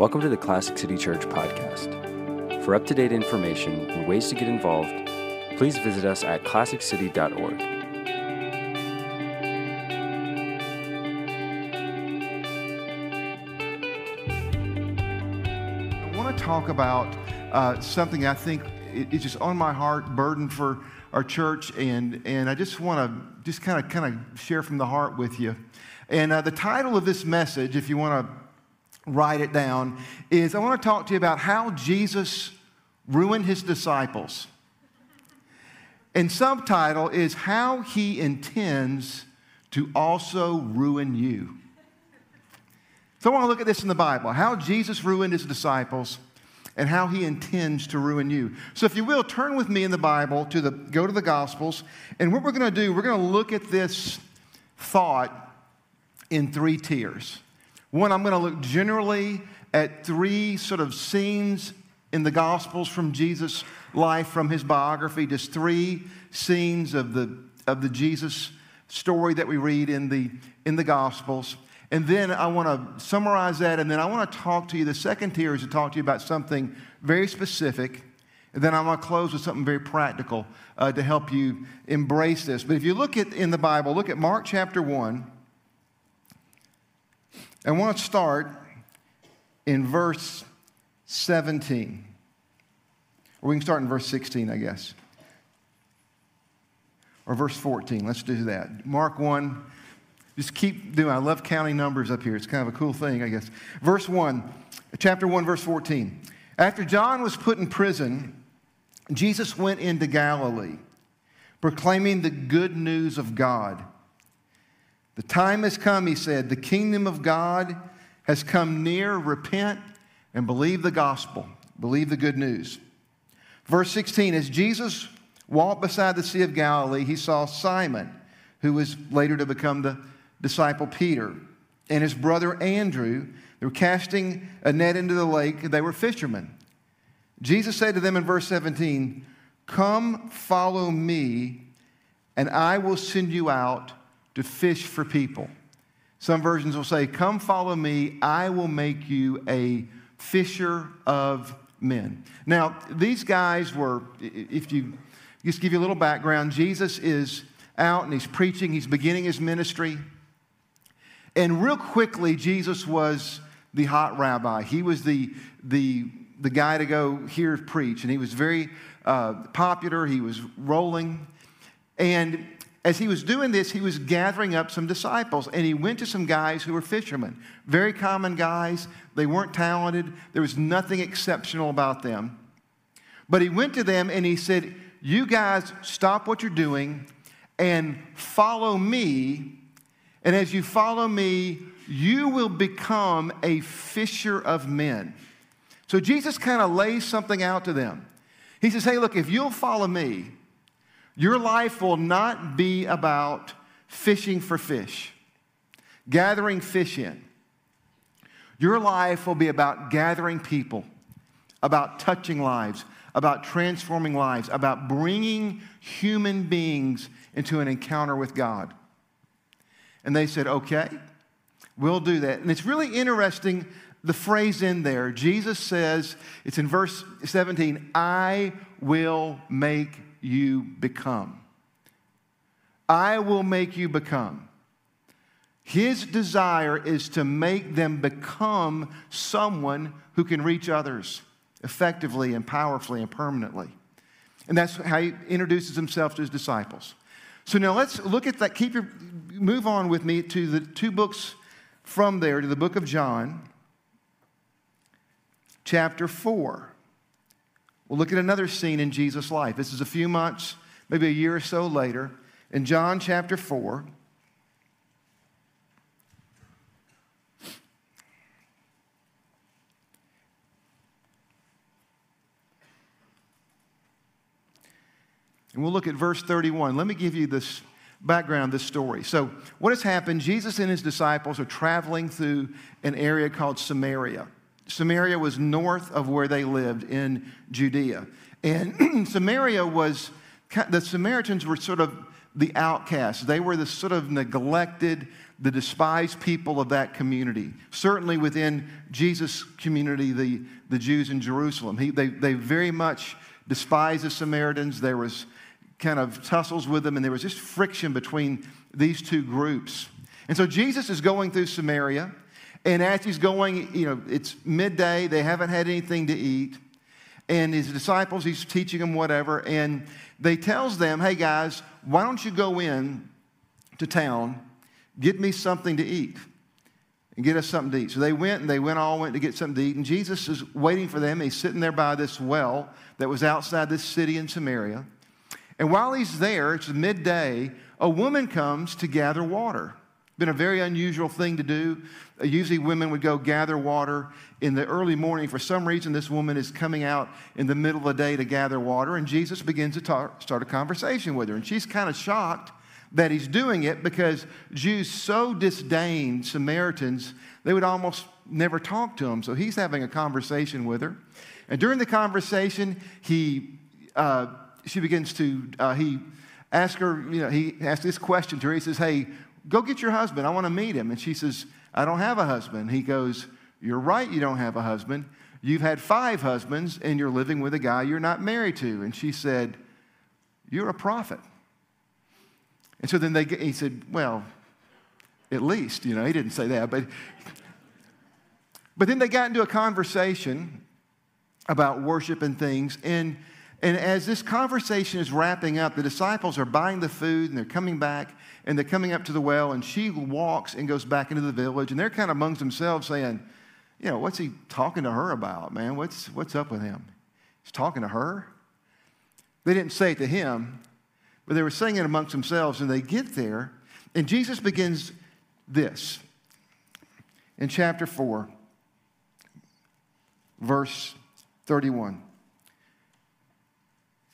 Welcome to the Classic City Church podcast. For up to date information and ways to get involved, please visit us at classiccity.org. I want to talk about uh, something I think is just on my heart, burden for our church, and, and I just want to just kind of kind of share from the heart with you. And uh, the title of this message, if you want to write it down, is I want to talk to you about how Jesus ruined his disciples. And subtitle is How He Intends to Also Ruin You. So I want to look at this in the Bible how Jesus ruined his disciples and how he intends to ruin you. So if you will, turn with me in the Bible to the go to the Gospels, and what we're going to do, we're going to look at this thought in three tiers. One, I'm going to look generally at three sort of scenes in the Gospels from Jesus' life, from his biography, just three scenes of the, of the Jesus story that we read in the, in the Gospels. And then I want to summarize that, and then I want to talk to you. The second tier is to talk to you about something very specific. And then I'm going to close with something very practical uh, to help you embrace this. But if you look at in the Bible, look at Mark chapter 1. I want to start in verse 17. Or we can start in verse 16, I guess. Or verse 14. Let's do that. Mark 1. Just keep doing. I love counting numbers up here. It's kind of a cool thing, I guess. Verse 1, chapter 1, verse 14. After John was put in prison, Jesus went into Galilee, proclaiming the good news of God. The time has come, he said. The kingdom of God has come near. Repent and believe the gospel, believe the good news. Verse 16 As Jesus walked beside the Sea of Galilee, he saw Simon, who was later to become the disciple Peter, and his brother Andrew. They were casting a net into the lake, they were fishermen. Jesus said to them in verse 17, Come follow me, and I will send you out to fish for people. Some versions will say, Come follow me, I will make you a fisher of men. Now, these guys were, if you just give you a little background, Jesus is out and he's preaching, he's beginning his ministry. And real quickly, Jesus was the hot rabbi. He was the, the, the guy to go hear preach, and he was very uh, popular. He was rolling. And as he was doing this, he was gathering up some disciples, and he went to some guys who were fishermen. Very common guys. They weren't talented, there was nothing exceptional about them. But he went to them and he said, You guys, stop what you're doing and follow me. And as you follow me, you will become a fisher of men. So Jesus kind of lays something out to them. He says, Hey, look, if you'll follow me, your life will not be about fishing for fish, gathering fish in. Your life will be about gathering people, about touching lives, about transforming lives, about bringing human beings into an encounter with God. And they said, okay, we'll do that. And it's really interesting the phrase in there. Jesus says, it's in verse 17, I will make you become. I will make you become. His desire is to make them become someone who can reach others effectively and powerfully and permanently. And that's how he introduces himself to his disciples. So now let's look at that. Keep your move on with me to the two books from there to the book of John, chapter 4. We'll look at another scene in Jesus' life. This is a few months, maybe a year or so later, in John chapter 4. And we'll look at verse 31. Let me give you this background, this story. So, what has happened? Jesus and his disciples are traveling through an area called Samaria. Samaria was north of where they lived in Judea. And Samaria was, the Samaritans were sort of the outcasts. They were the sort of neglected, the despised people of that community. Certainly within Jesus' community, the, the Jews in Jerusalem. He, they, they very much despised the Samaritans. There was kind of tussles with them, and there was just friction between these two groups. And so Jesus is going through Samaria, and as he's going, you know, it's midday, they haven't had anything to eat. And his disciples, he's teaching them whatever, and they tells them, hey guys, why don't you go in to town, get me something to eat, and get us something to eat. So they went and they went all went to get something to eat, and Jesus is waiting for them. He's sitting there by this well that was outside this city in Samaria. And while he's there, it's midday, a woman comes to gather water. Been a very unusual thing to do. Uh, usually, women would go gather water in the early morning. For some reason, this woman is coming out in the middle of the day to gather water, and Jesus begins to talk, start a conversation with her. And she's kind of shocked that he's doing it because Jews so disdained Samaritans, they would almost never talk to them. So he's having a conversation with her. And during the conversation, he uh, she begins to, uh, he asks her, you know, he asks this question to her. He says, Hey, go get your husband. I want to meet him. And she says, I don't have a husband. He goes, You're right, you don't have a husband. You've had five husbands and you're living with a guy you're not married to. And she said, You're a prophet. And so then they, he said, Well, at least, you know, he didn't say that, but, but then they got into a conversation about worship and things. And and as this conversation is wrapping up, the disciples are buying the food and they're coming back and they're coming up to the well. And she walks and goes back into the village. And they're kind of amongst themselves saying, You know, what's he talking to her about, man? What's, what's up with him? He's talking to her? They didn't say it to him, but they were saying it amongst themselves. And they get there, and Jesus begins this in chapter 4, verse 31.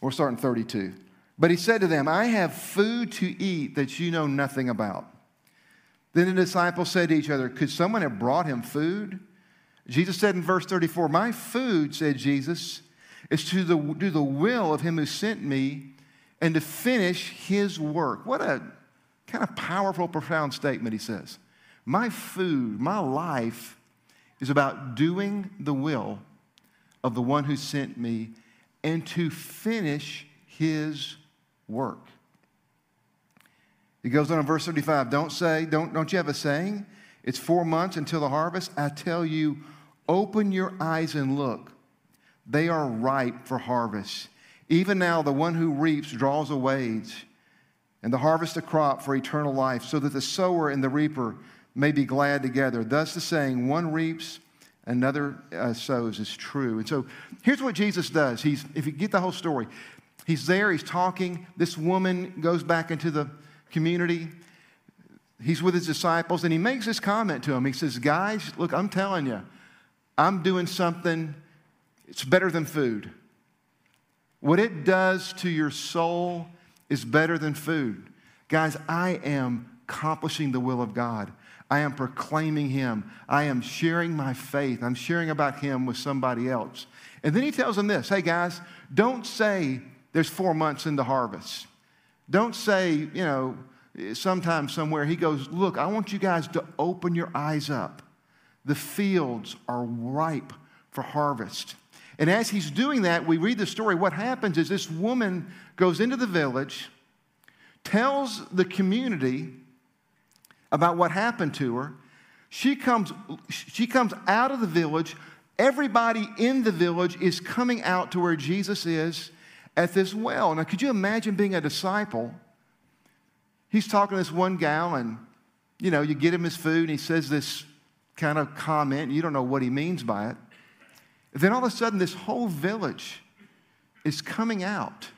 We're starting 32. But he said to them, I have food to eat that you know nothing about. Then the disciples said to each other, Could someone have brought him food? Jesus said in verse 34, My food, said Jesus, is to the, do the will of him who sent me and to finish his work. What a kind of powerful, profound statement he says. My food, my life is about doing the will of the one who sent me and to finish his work. He goes on in verse 35 Don't say, don't, don't you have a saying? It's four months until the harvest. I tell you, open your eyes and look. They are ripe for harvest. Even now, the one who reaps draws a wage, and the harvest a crop for eternal life, so that the sower and the reaper may be glad together. Thus, the saying, one reaps another uh, sows is true. And so here's what Jesus does. He's, if you get the whole story, he's there, he's talking. This woman goes back into the community. He's with his disciples, and he makes this comment to them. He says, Guys, look, I'm telling you, I'm doing something, it's better than food. What it does to your soul is better than food. Guys, I am accomplishing the will of God. I am proclaiming Him. I am sharing my faith. I'm sharing about Him with somebody else. And then He tells them this hey, guys, don't say there's four months in the harvest. Don't say, you know, sometime somewhere. He goes, look, I want you guys to open your eyes up. The fields are ripe for harvest. And as he's doing that, we read the story. What happens is this woman goes into the village, tells the community about what happened to her. She comes, she comes out of the village. Everybody in the village is coming out to where Jesus is at this well. Now, could you imagine being a disciple? He's talking to this one gal, and you know, you get him his food, and he says this kind of comment, and you don't know what he means by it. then all of a sudden, this whole village is coming out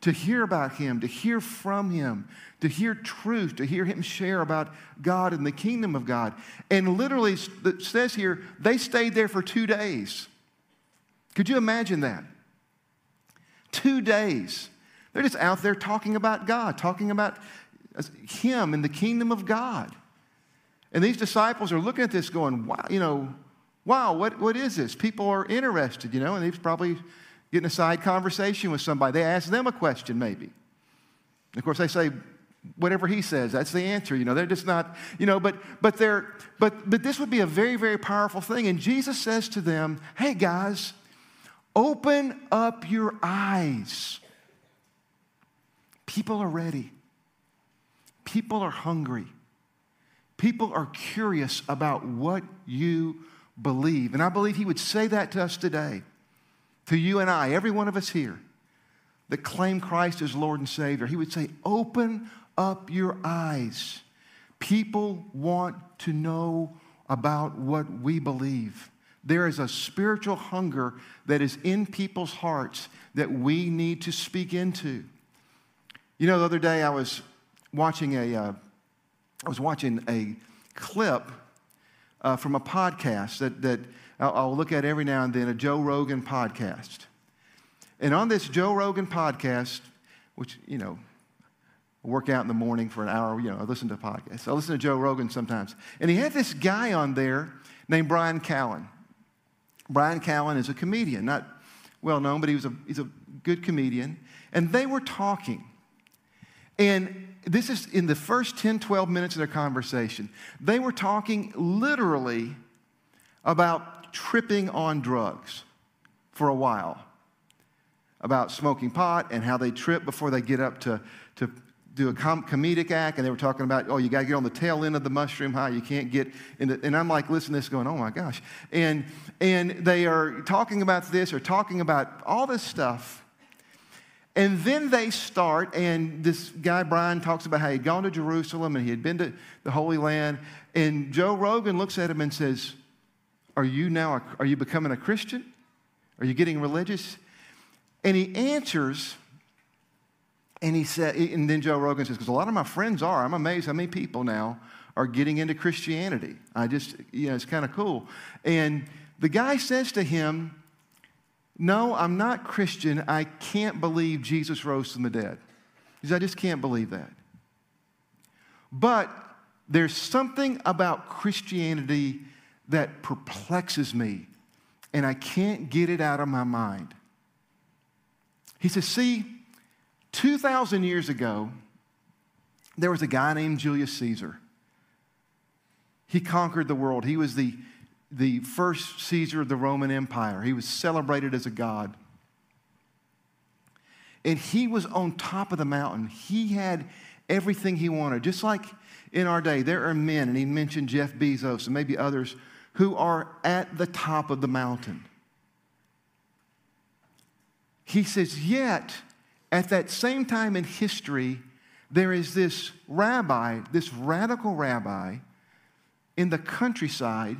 to hear about him, to hear from him, to hear truth, to hear him share about God and the kingdom of God. And literally, it says here, they stayed there for two days. Could you imagine that? Two days. They're just out there talking about God, talking about Him and the kingdom of God. And these disciples are looking at this going, wow, you know, wow, what, what is this? People are interested, you know, and they've probably getting a side conversation with somebody. They ask them a question, maybe. Of course, they say, whatever he says, that's the answer. You know, they're just not, you know, but but they're but but this would be a very, very powerful thing. And Jesus says to them, Hey guys, open up your eyes. People are ready. People are hungry. People are curious about what you believe. And I believe he would say that to us today, to you and I, every one of us here that claim Christ as Lord and Savior. He would say, Open up your eyes. People want to know about what we believe. There is a spiritual hunger that is in people's hearts that we need to speak into. You know, the other day I was watching a, uh, I was watching a clip uh, from a podcast that, that I'll, I'll look at every now and then, a Joe Rogan podcast. And on this Joe Rogan podcast, which, you know, I work out in the morning for an hour, you know, I listen to podcasts. I listen to Joe Rogan sometimes. And he had this guy on there named Bryan Callen. Bryan Callen is a comedian, not well known, but he was a, he's a good comedian. And they were talking. And this is in the first 10, 12 minutes of their conversation. They were talking literally about tripping on drugs for a while, about smoking pot and how they trip before they get up to, to do a com- comedic act. And they were talking about, oh, you got to get on the tail end of the mushroom high. You can't get and I'm like, listen this going, oh my gosh. And, and they are talking about this or talking about all this stuff. And then they start, and this guy, Bryan talks about how he'd gone to Jerusalem and he had been to the Holy Land. And Joe Rogan looks at him and says, Are you now, a, are you becoming a Christian? Are you getting religious? And he answers, and he said, and then Joe Rogan says, Because a lot of my friends are. I'm amazed how many people now are getting into Christianity. I just, you know, it's kind of cool. And the guy says to him, no, I'm not Christian. I can't believe Jesus rose from the dead. He says, I just can't believe that. But there's something about Christianity that perplexes me, and I can't get it out of my mind. He says, See, 2,000 years ago, there was a guy named Julius Caesar. He conquered the world. He was the the first Caesar of the Roman Empire. He was celebrated as a god. And he was on top of the mountain. He had everything he wanted. Just like in our day, there are men, and he mentioned Jeff Bezos and maybe others, who are at the top of the mountain. He says, yet, at that same time in history, there is this rabbi, this radical rabbi in the countryside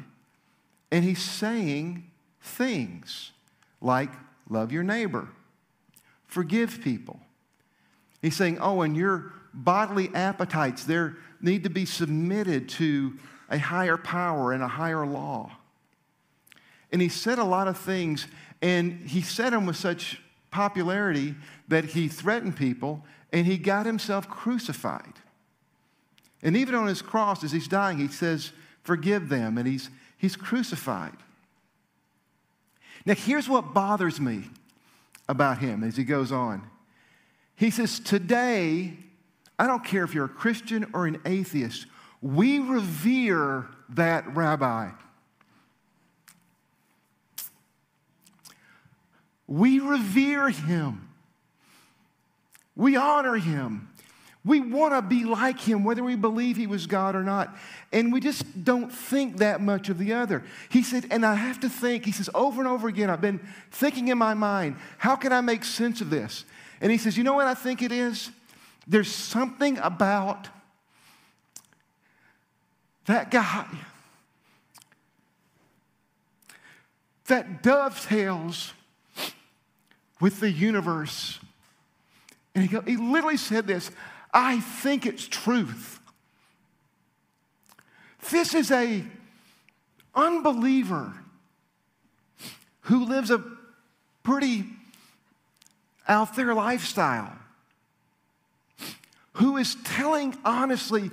and he's saying things like, love your neighbor, forgive people. He's saying, oh, and your bodily appetites, they need to be submitted to a higher power and a higher law. And he said a lot of things, and he said them with such popularity that he threatened people and he got himself crucified. And even on his cross, as he's dying, he says, Forgive them. And he's, He's crucified. Now, here's what bothers me about him as he goes on. He says, Today, I don't care if you're a Christian or an atheist, we revere that rabbi. We revere him. We honor him. We want to be like him, whether we believe he was God or not. And we just don't think that much of the other. He said, and I have to think, he says, over and over again, I've been thinking in my mind, how can I make sense of this? And he says, you know what I think it is? There's something about that guy that dovetails with the universe. And he, go, he literally said this I think it's truth. This is a unbeliever who lives a pretty out there lifestyle, who is telling honestly,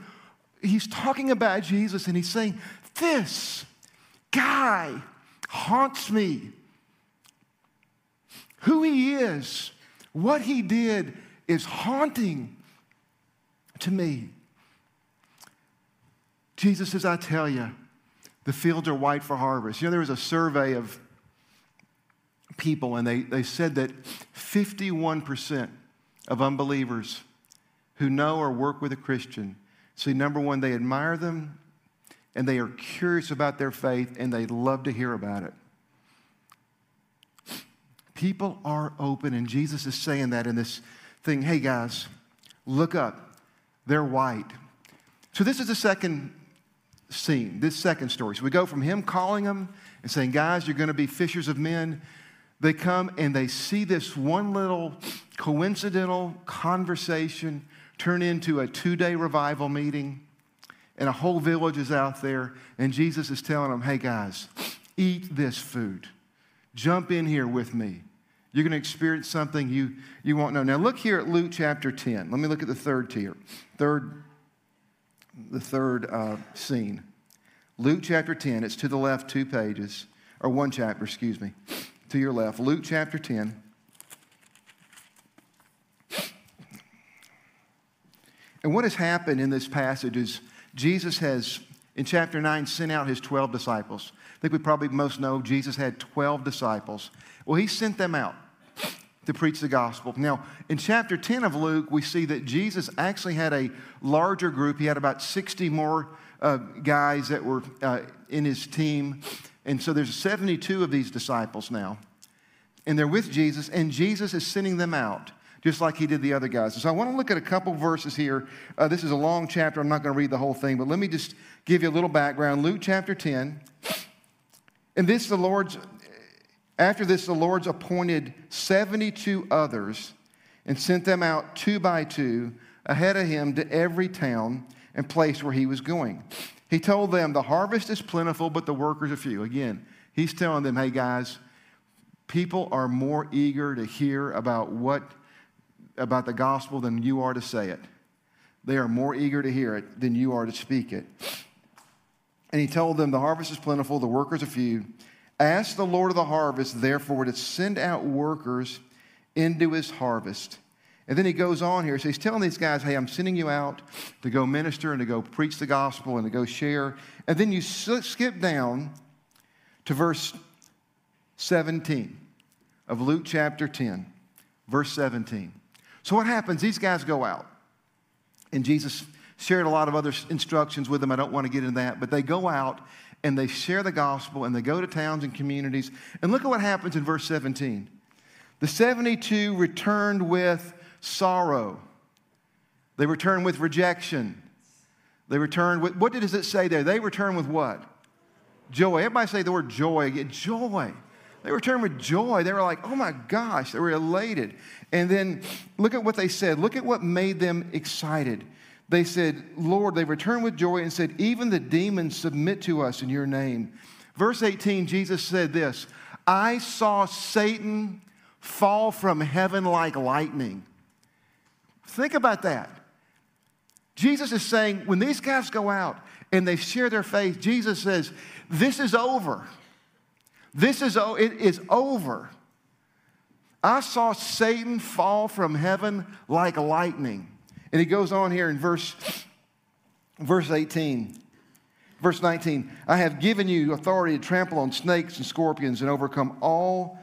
he's talking about Jesus and he's saying, This guy haunts me. Who he is, what he did is haunting to me. Jesus says, I tell you, the fields are white for harvest. You know, there was a survey of people, and they, they said that 51% of unbelievers who know or work with a Christian see, number one, they admire them and they are curious about their faith and they love to hear about it. People are open, and Jesus is saying that in this thing. Hey, guys, look up. They're white. So, this is the second scene, this second story. So, we go from him calling them and saying, Guys, you're going to be fishers of men. They come and they see this one little coincidental conversation turn into a two day revival meeting, and a whole village is out there, and Jesus is telling them, Hey, guys, eat this food. Jump in here with me. You're going to experience something you, you won't know. Now, look here at Luke chapter 10. Let me look at the third tier, third, the third uh, scene. Luke chapter 10, it's to the left two pages, or one chapter, excuse me, to your left. Luke chapter 10. And what has happened in this passage is Jesus has, in chapter 9, sent out his 12 disciples. I think we probably most know Jesus had 12 disciples. Well, he sent them out to preach the gospel. Now, in chapter 10 of Luke, we see that Jesus actually had a larger group. He had about 60 more uh, guys that were uh, in his team. And so there's 72 of these disciples now. And they're with Jesus, and Jesus is sending them out just like he did the other guys. so I want to look at a couple verses here. Uh, this is a long chapter. I'm not going to read the whole thing, but let me just give you a little background. Luke chapter 10. And this, is the Lord's after this, the Lord's appointed 72 others and sent them out two by two ahead of him to every town and place where he was going. He told them, The harvest is plentiful, but the workers are few. Again, he's telling them, Hey guys, people are more eager to hear about what about the gospel than you are to say it. They are more eager to hear it than you are to speak it. And he told them, The harvest is plentiful, the workers are few. Ask the Lord of the harvest, therefore, to send out workers into his harvest. And then he goes on here. So he's telling these guys, hey, I'm sending you out to go minister and to go preach the gospel and to go share. And then you skip down to verse 17 of Luke chapter 10, verse 17. So what happens? These guys go out. And Jesus shared a lot of other instructions with them. I don't want to get into that. But they go out and they share the gospel and they go to towns and communities. And look at what happens in verse 17. The 72 returned with sorrow. They returned with rejection. They returned with, what does it say there? They returned with what? Joy. Everybody say the word joy. Joy. They returned with joy. They were like, oh my gosh, they were elated. And then look at what they said. Look at what made them excited they said, Lord, they returned with joy and said, Even the demons submit to us in your name. Verse 18, Jesus said this I saw Satan fall from heaven like lightning. Think about that. Jesus is saying, when these guys go out and they share their faith, Jesus says, This is over. This is, it is over. I saw Satan fall from heaven like lightning. And he goes on here in verse, verse 18. Verse 19, I have given you authority to trample on snakes and scorpions and overcome all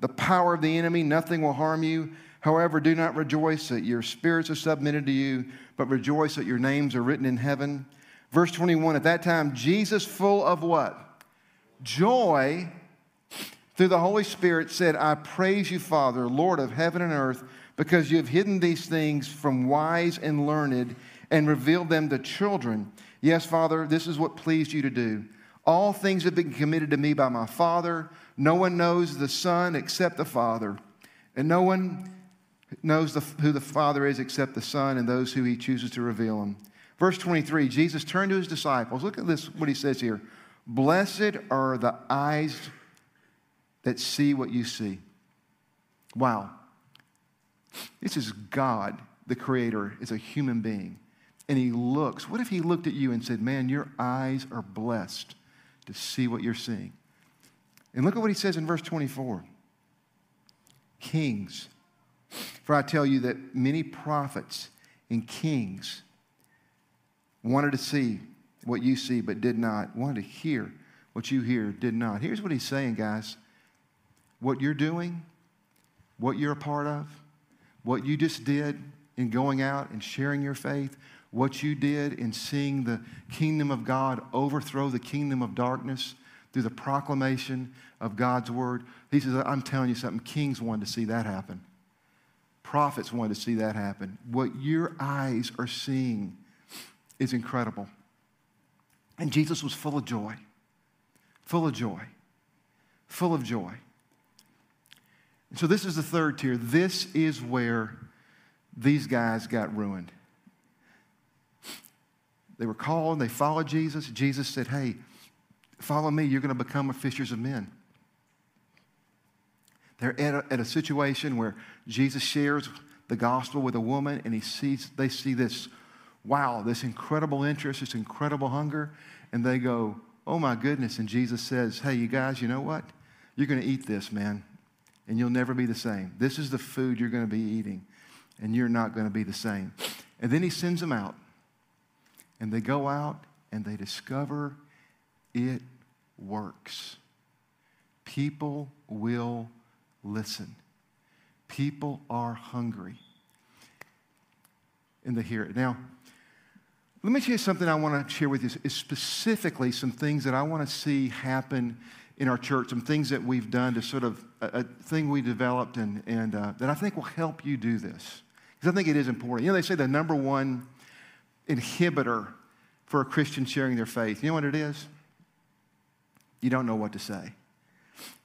the power of the enemy. Nothing will harm you. However, do not rejoice that your spirits are submitted to you, but rejoice that your names are written in heaven. Verse 21, at that time, Jesus, full of what? Joy through the Holy Spirit, said, I praise you, Father, Lord of heaven and earth because you have hidden these things from wise and learned and revealed them to children. Yes, Father, this is what pleased you to do. All things have been committed to me by my Father. No one knows the Son except the Father, and no one knows the, who the Father is except the Son and those who he chooses to reveal him. Verse 23, Jesus turned to his disciples. Look at this, what he says here. Blessed are the eyes that see what you see. Wow. This is God, the Creator, is a human being. And He looks. What if He looked at you and said, Man, your eyes are blessed to see what you're seeing? And look at what He says in verse 24 Kings. For I tell you that many prophets and kings wanted to see what you see but did not, wanted to hear what you hear, did not. Here's what he's saying, guys. What you're doing, what you're a part of, what you just did in going out and sharing your faith, what you did in seeing the kingdom of God overthrow the kingdom of darkness through the proclamation of God's word. He says, I'm telling you something, kings wanted to see that happen. Prophets wanted to see that happen. What your eyes are seeing is incredible. And Jesus was full of joy, full of joy, full of joy. And so, this is the third tier. This is where these guys got ruined. They were called, they followed Jesus. Jesus said, Hey, follow me, you're going to become a fishers of men. They're at a, at a situation where Jesus shares the gospel with a woman, and he sees, they see this wow, this incredible interest, this incredible hunger, and they go, oh my goodness. And Jesus says, hey, you guys, you know what? You're going to eat this, man, and you'll never be the same. This is the food you're going to be eating, and you're not going to be the same. And then he sends them out, and they go out and they discover it works. People will listen. People are hungry and they hear it. Now, let me tell you something I want to share with you, is specifically some things that I want to see happen in our church, some things that we've done to sort of, a, a thing we developed and, and uh, that I think will help you do this. Because I think it is important. You know, they say the number one inhibitor for a Christian sharing their faith, you know what it is? You don't know what to say.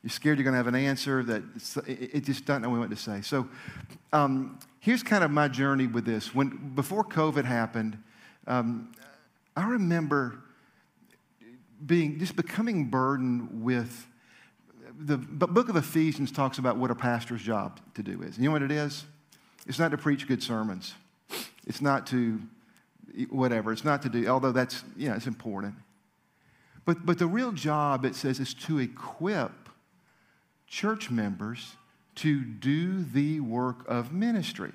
You're scared you're going to have an answer that it just doesn't know what to say. So um, here's kind of my journey with this. When before COVID happened, um, I remember being just becoming burdened with the book of Ephesians talks about what a pastor's job to do is. You know what it is? It's not to preach good sermons. It's not to whatever. It's not to do, although that's, yeah, it's important. But, but the real job, it says, is to equip church members to do the work of ministry.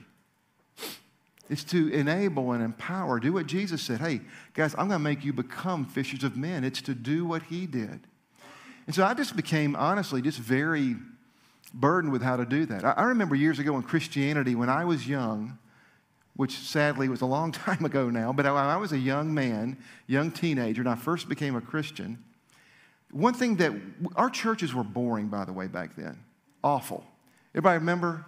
It's to enable and empower. Do what Jesus said. Hey, guys, I'm going to make you become fishers of men. It's to do what he did. And so I just became, honestly, just very burdened with how to do that. I, remember years ago in Christianity, when I was young, which sadly was a long time ago now, but I was a young man, young teenager, and I first became a Christian, one thing that our churches were boring, by the way, back then. Awful. Everybody remember?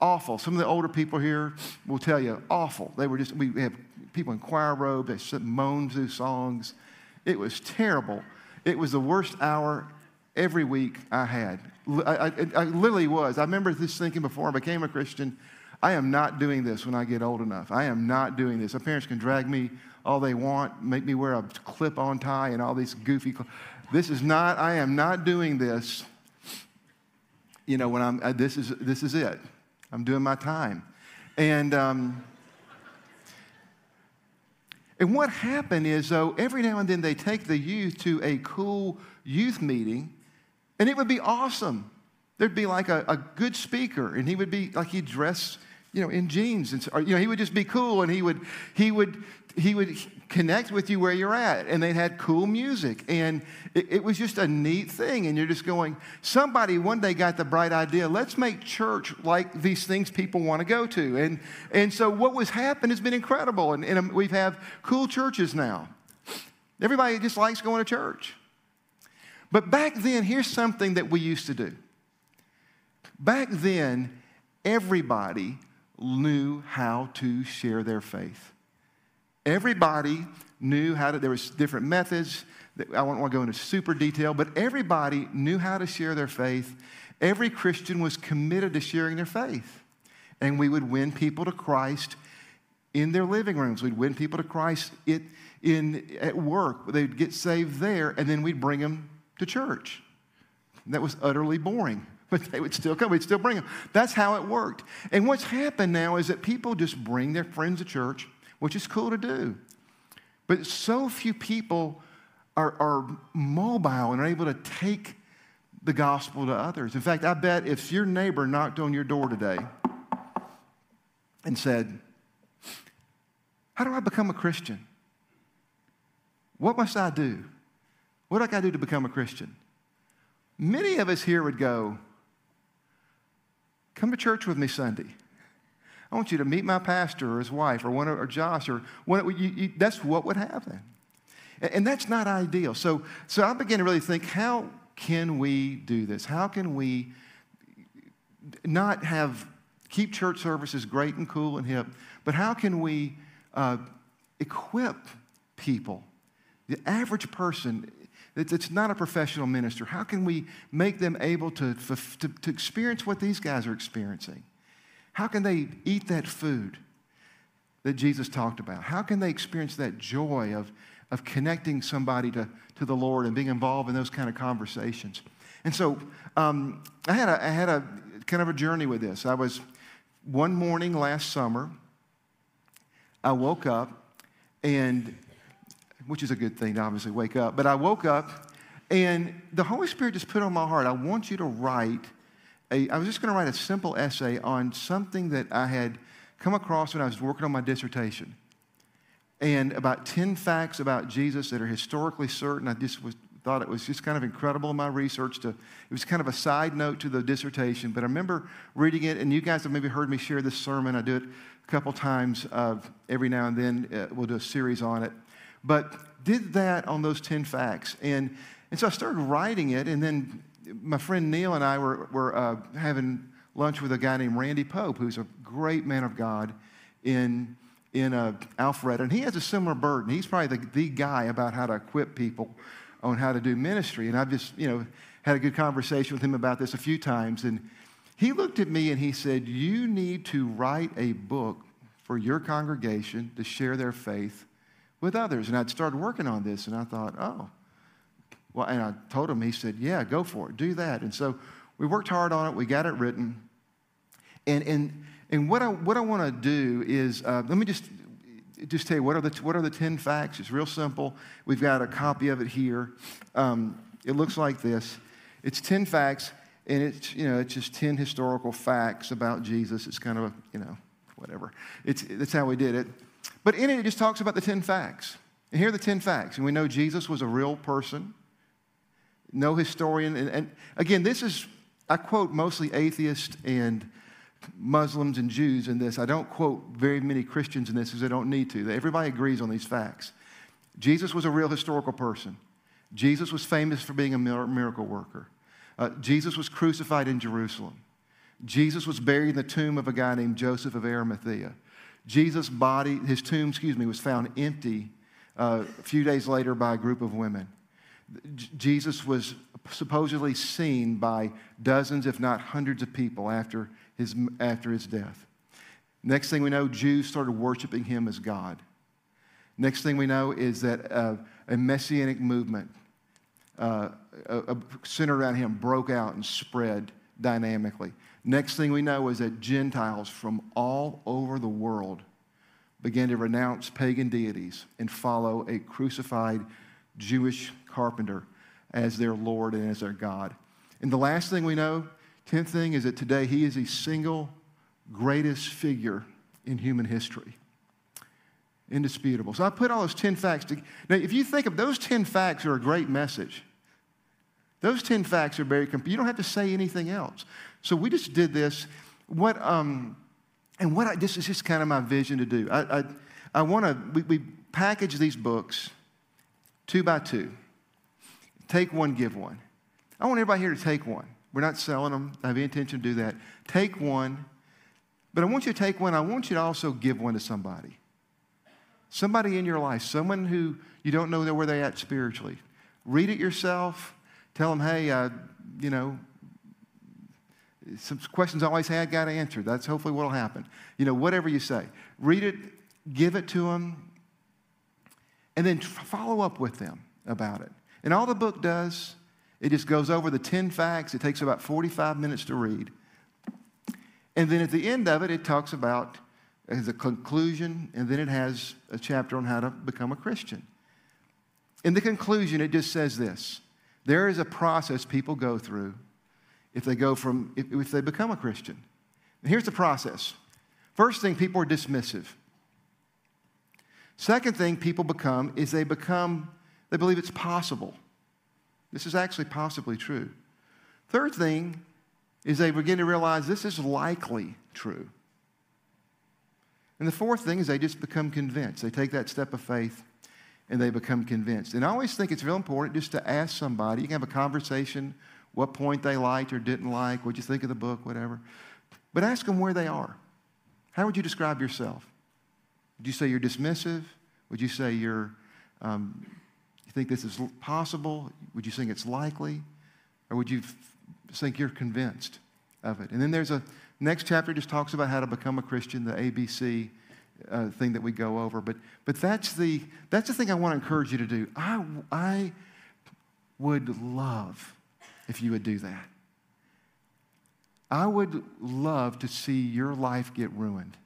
Awful. Some of the older people here will tell you, awful. They were just, we have people in choir robes, they moaned through songs. It was terrible. It was the worst hour every week I had. I, I, I literally was. I remember this thinking before I became a Christian, I am not doing this when I get old enough. I am not doing this. My parents can drag me all they want, make me wear a clip on tie and all these goofy. Cl- this is not, I am not doing this. You know, when I'm, this, is, this is it. I'm doing my time. And, um, and what happened is, though, every now and then they take the youth to a cool youth meeting, and it would be awesome. There'd be like a, a good speaker, and he would be like he'd dress, you know, in jeans, and or, you know, he would just be cool, and he would he would he would connect with you where you're at, and they had cool music, and it, it was just a neat thing. And you're just going, somebody one day got the bright idea, let's make church like these things people want to go to, and and so what was happened has been incredible, and, and um, we have cool churches now. Everybody just likes going to church. But back then, here's something that we used to do. Back then, everybody knew how to share their faith. Everybody knew how to, there was different methods. I don't want to go into super detail, but everybody knew how to share their faith. Every Christian was committed to sharing their faith. And we would win people to Christ in their living rooms. We'd win people to Christ it, in, at work. They'd get saved there, and then we'd bring them to church. That was utterly boring but they would still come. We'd still bring them. That's how it worked. And what's happened now is that people just bring their friends to church, which is cool to do. But so few people are, are mobile and are able to take the gospel to others. In fact, I bet if your neighbor knocked on your door today and said, How do I become a Christian? What must I do? What do I got to do to become a Christian? Many of us here would go, Come to church with me Sunday. I want you to meet my pastor or his wife or one or Josh or one. You, you, that's what would happen, and, and that's not ideal. So, so I began to really think, how can we do this? How can we not have keep church services great and cool and hip, but how can we uh, equip people, the average person? It's not a professional minister. How can we make them able to, to, to experience what these guys are experiencing? How can they eat that food that Jesus talked about? How can they experience that joy of, of connecting somebody to, to the Lord and being involved in those kind of conversations? And so um, I, had a, I had a kind of a journey with this. I was one morning last summer, I woke up and which is a good thing to obviously wake up. But I woke up and the Holy Spirit just put on my heart, I want you to write a, I was just going to write a simple essay on something that I had come across when I was working on my dissertation. And about 10 facts about Jesus that are historically certain. I just was, thought it was just kind of incredible in my research. To, it was kind of a side note to the dissertation. But I remember reading it, and you guys have maybe heard me share this sermon. I do it a couple times uh, every now and then. Uh, we'll do a series on it. But did that on those 10 facts. And, and so I started writing it, and then my friend Neil and I were, were uh, having lunch with a guy named Randy Pope, who's a great man of God in, in uh, Alpharetta. And he has a similar burden. He's probably the, the guy about how to equip people on how to do ministry. And I've just, you know, had a good conversation with him about this a few times. And he looked at me and he said, You need to write a book for your congregation to share their faith with others. And I'd started working on this, and I thought, oh, well, and I told him, he said, yeah, go for it, do that. And so we worked hard on it, we got it written. And, and, and what I, what I want to do is, uh, let me just, just tell you, what are, the, what are the 10 facts? It's real simple. We've got a copy of it here. Um, it looks like this. It's 10 facts, and it's, you know, it's just 10 historical facts about Jesus. It's kind of, a, you know, whatever. It's, that's how we did it. But in it, it just talks about the 10 facts. And here are the 10 facts. And we know Jesus was a real person, no historian. And, and again, this is, I quote mostly atheists and Muslims and Jews in this. I don't quote very many Christians in this because I don't need to. Everybody agrees on these facts. Jesus was a real historical person. Jesus was famous for being a miracle worker. Uh, Jesus was crucified in Jerusalem. Jesus was buried in the tomb of a guy named Joseph of Arimathea. Jesus' body, his tomb, excuse me, was found empty uh, a few days later by a group of women. Jesus was supposedly seen by dozens, if not hundreds of people after his, after his death. Next thing we know, Jews started worshiping him as God. Next thing we know is that uh, a messianic movement uh, centered around him broke out and spread dynamically. Next thing we know is that Gentiles from all over the world began to renounce pagan deities and follow a crucified Jewish carpenter as their Lord and as their God. And the last thing we know, tenth thing, is that today he is the single greatest figure in human history. Indisputable. So I put all those 10 facts together. Now, if you think of those 10 facts are a great message. Those 10 facts are very complete. You don't have to say anything else. So we just did this. What, um, and what I, this is just kind of my vision to do. I, I, I want to, we, we package these books two by two. Take one, give one. I want everybody here to take one. We're not selling them. I have any intention to do that. Take one. But I want you to take one. I want you to also give one to somebody. Somebody in your life, someone who you don't know where they're at spiritually. Read it yourself. Tell them, hey, uh, you know, some questions I always had got answered. That's hopefully what will happen. You know, whatever you say, read it, give it to them, and then follow up with them about it. And all the book does, it just goes over the 10 facts. It takes about 45 minutes to read. And then at the end of it, it talks about uh, as a conclusion, and then it has a chapter on how to become a Christian. In the conclusion, it just says this there is a process people go through if they go from, if, if they become a Christian. And here's the process. First thing, people are dismissive. Second thing people become is they become They believe it's possible. This is actually possibly true. Third thing is they begin to realize this is likely true. And the fourth thing is they just become convinced. They take that step of faith and they become convinced. And I always think it's real important just to ask somebody. You can have a conversation, what point they liked or didn't like, what you think of the book, whatever. But ask them where they are. How would you describe yourself? Would you say you're dismissive? Would you say you're, um, you think this is possible? Would you think it's likely? Or would you think you're convinced of it? And then there's a next chapter just talks about how to become a Christian, the ABC uh, thing that we go over. But, but that's, the, that's the thing I want to encourage you to do. I, I would love if you would do that. I would love to see your life get ruined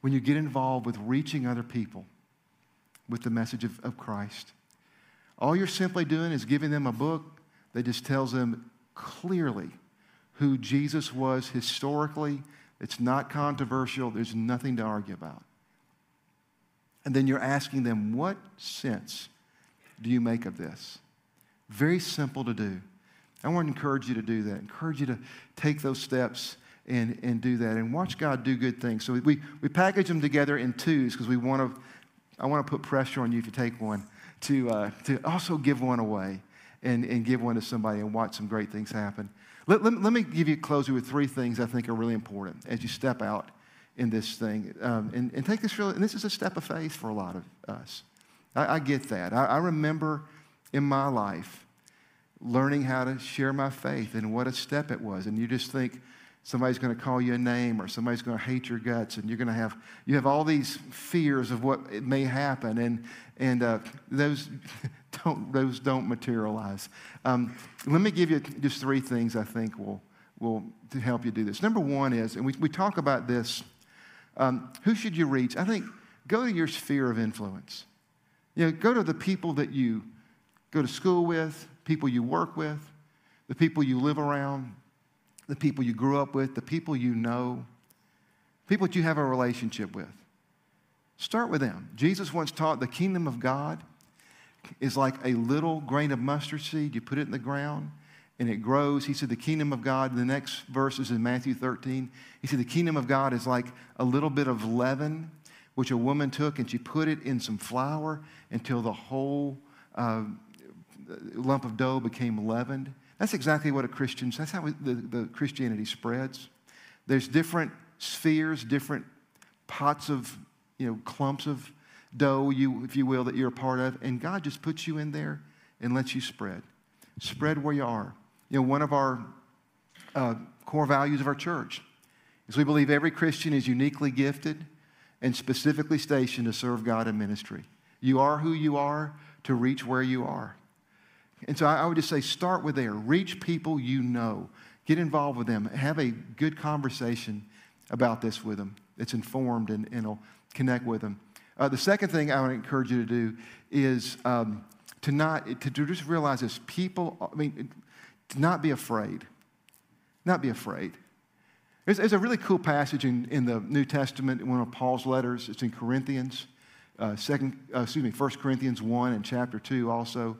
when you get involved with reaching other people with the message of, of Christ. All you're simply doing is giving them a book that just tells them clearly who Jesus was historically. It's not controversial, there's nothing to argue about. And then you're asking them, what sense do you make of this? Very simple to do. I want to encourage you to do that. Encourage you to take those steps and, and do that and watch God do good things. So we, we package them together in twos because we want to, I want to put pressure on you if you take one to, uh, to also give one away and, and give one to somebody and watch some great things happen. Let, let, let me give you closing with three things I think are really important as you step out in this thing. Um, and, and take this really, and this is a step of faith for a lot of us. I, I get that. I, I remember in my life learning how to share my faith and what a step it was. And you just think, somebody's going to call you a name or somebody's going to hate your guts and you're going to have you have all these fears of what may happen and and uh, those don't those don't materialize. Um, let me give you just three things i think will will help you do this. Number one is and we, we talk about this um, who should you reach? I think go to your sphere of influence. You know go to the people that you go to school with people you work with the people you live around the people you grew up with, the people you know, people that you have a relationship with. Start with them. Jesus once taught the kingdom of God is like a little grain of mustard seed. You put it in the ground and it grows. He said, The kingdom of God, the next verse is in Matthew 13. He said, The kingdom of God is like a little bit of leaven, which a woman took and she put it in some flour until the whole uh, lump of dough became leavened. That's exactly what a Christian, that's how the, the Christianity spreads. There's different spheres, different pots of, you know, clumps of dough, you, if you will, that you're a part of, and God just puts you in there and lets you spread. Spread where you are. You know, one of our uh, core values of our church is we believe every Christian is uniquely gifted and specifically stationed to serve God in ministry. You are who you are to reach where you are. And so I would just say start with there. Reach people you know. Get involved with them. Have a good conversation about this with them. It's informed and, and will connect with them. Uh, the second thing I to encourage you to do is um, to not, to, to just realize this people, I mean, to not be afraid. Not be afraid. There's, there's a really cool passage in, in the New Testament, in one of Paul's letters. It's in Corinthians, uh, second, uh, excuse me, 1 Corinthians 1 and chapter 2 also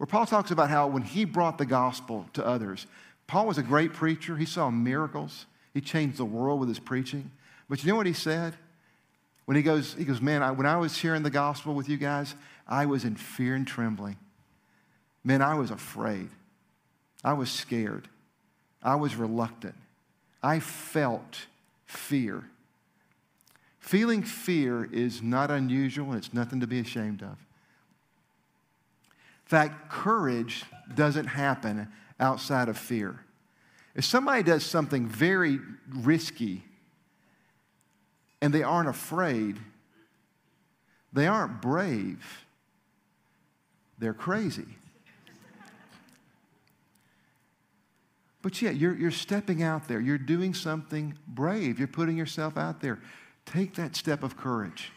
where Paul talks about how when he brought the gospel to others, Paul was a great preacher. He saw miracles. He changed the world with his preaching. But you know what he said? When he goes, he goes, man, I, when I was sharing the gospel with you guys, I was in fear and trembling. Man, I was afraid. I was scared. I was reluctant. I felt fear. Feeling fear is not unusual and it's nothing to be ashamed of fact, courage doesn't happen outside of fear. If somebody does something very risky and they aren't afraid, they aren't brave, they're crazy. But yet, you're, you're stepping out there. You're doing something brave. You're putting yourself out there. Take that step of courage.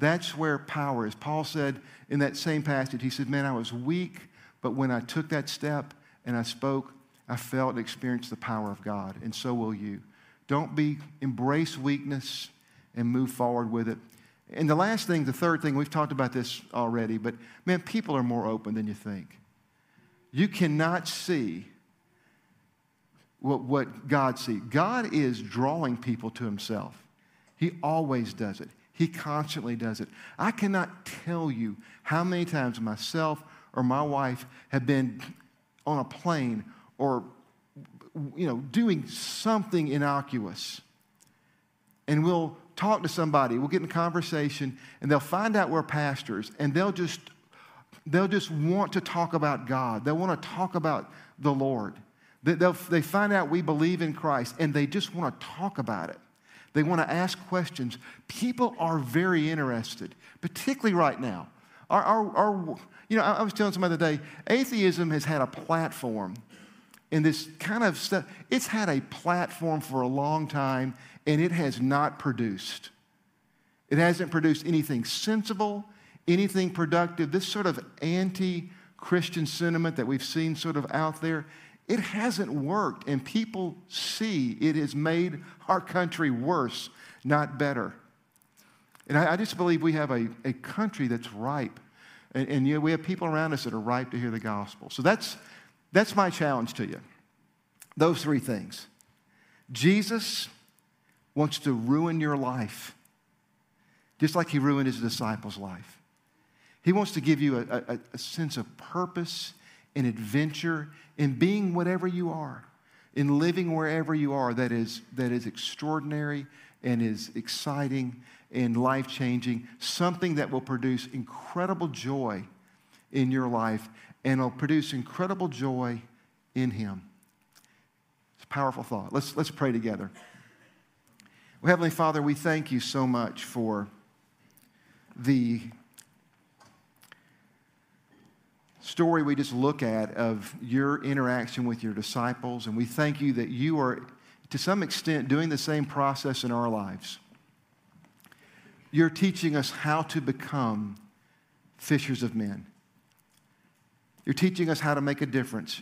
That's where power is. Paul said in that same passage, he said, Man, I was weak, but when I took that step and I spoke, I felt and experienced the power of God, and so will you. Don't be, embrace weakness and move forward with it And the last thing, the third thing, we've talked about this already, but man, people are more open than you think. You cannot see what, what God sees. God is drawing people to Himself. He always does it. He constantly does it. I cannot tell you how many times myself or my wife have been on a plane or you know doing something innocuous. And we'll talk to somebody we'll get in conversation and they'll find out we're pastors and they'll just they'll just want to talk about god. They'll want to talk about the lord. They, they find out we believe in christ and they just want to talk about it they want to ask questions people are very interested particularly right now our, our, our you know, I, was telling somebody the other day, atheism has had a platform in this kind of stuff. It's had a platform for a long time, and it has not produced. It hasn't produced anything sensible, anything productive. This sort of anti Christian sentiment that we've seen sort of out there, it hasn't worked. And people see it has made our country worse, not better. And I, I just believe we have a, a country that's ripe and, and you know, we have people around us that are ripe to hear the gospel. So that's, that's my challenge to you. Those three things. Jesus wants to ruin your life, just like he ruined his disciples' life. He wants to give you a, a, a sense of purpose and adventure in being whatever you are, in living wherever you are that is, that is extraordinary and is exciting and life changing, something that will produce incredible joy in your life and will produce incredible joy in Him. It's a powerful thought. Let's, let's pray together. Well, Heavenly Father, we thank you so much for the story we just look at of your interaction with your disciples, and we thank you that you are, to some extent, doing the same process in our lives you're teaching us how to become fishers of men. You're teaching us how to make a difference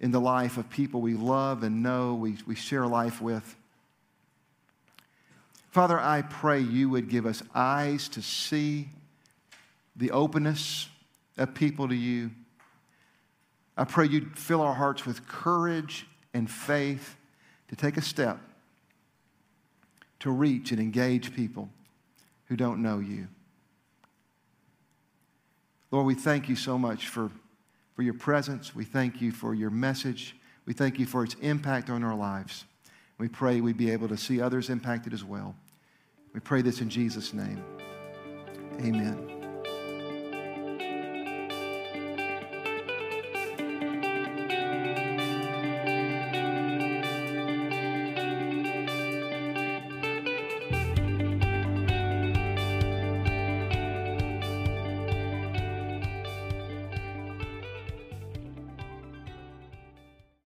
in the life of people we love and know, we, we share life with. Father, I pray you would give us eyes to see the openness of people to you. I pray you'd fill our hearts with courage and faith to take a step to reach and engage people who don't know you. Lord, we thank you so much for, for your presence. We thank you for your message. We thank you for its impact on our lives. We pray we'd be able to see others impacted as well. We pray this in Jesus' name. Amen.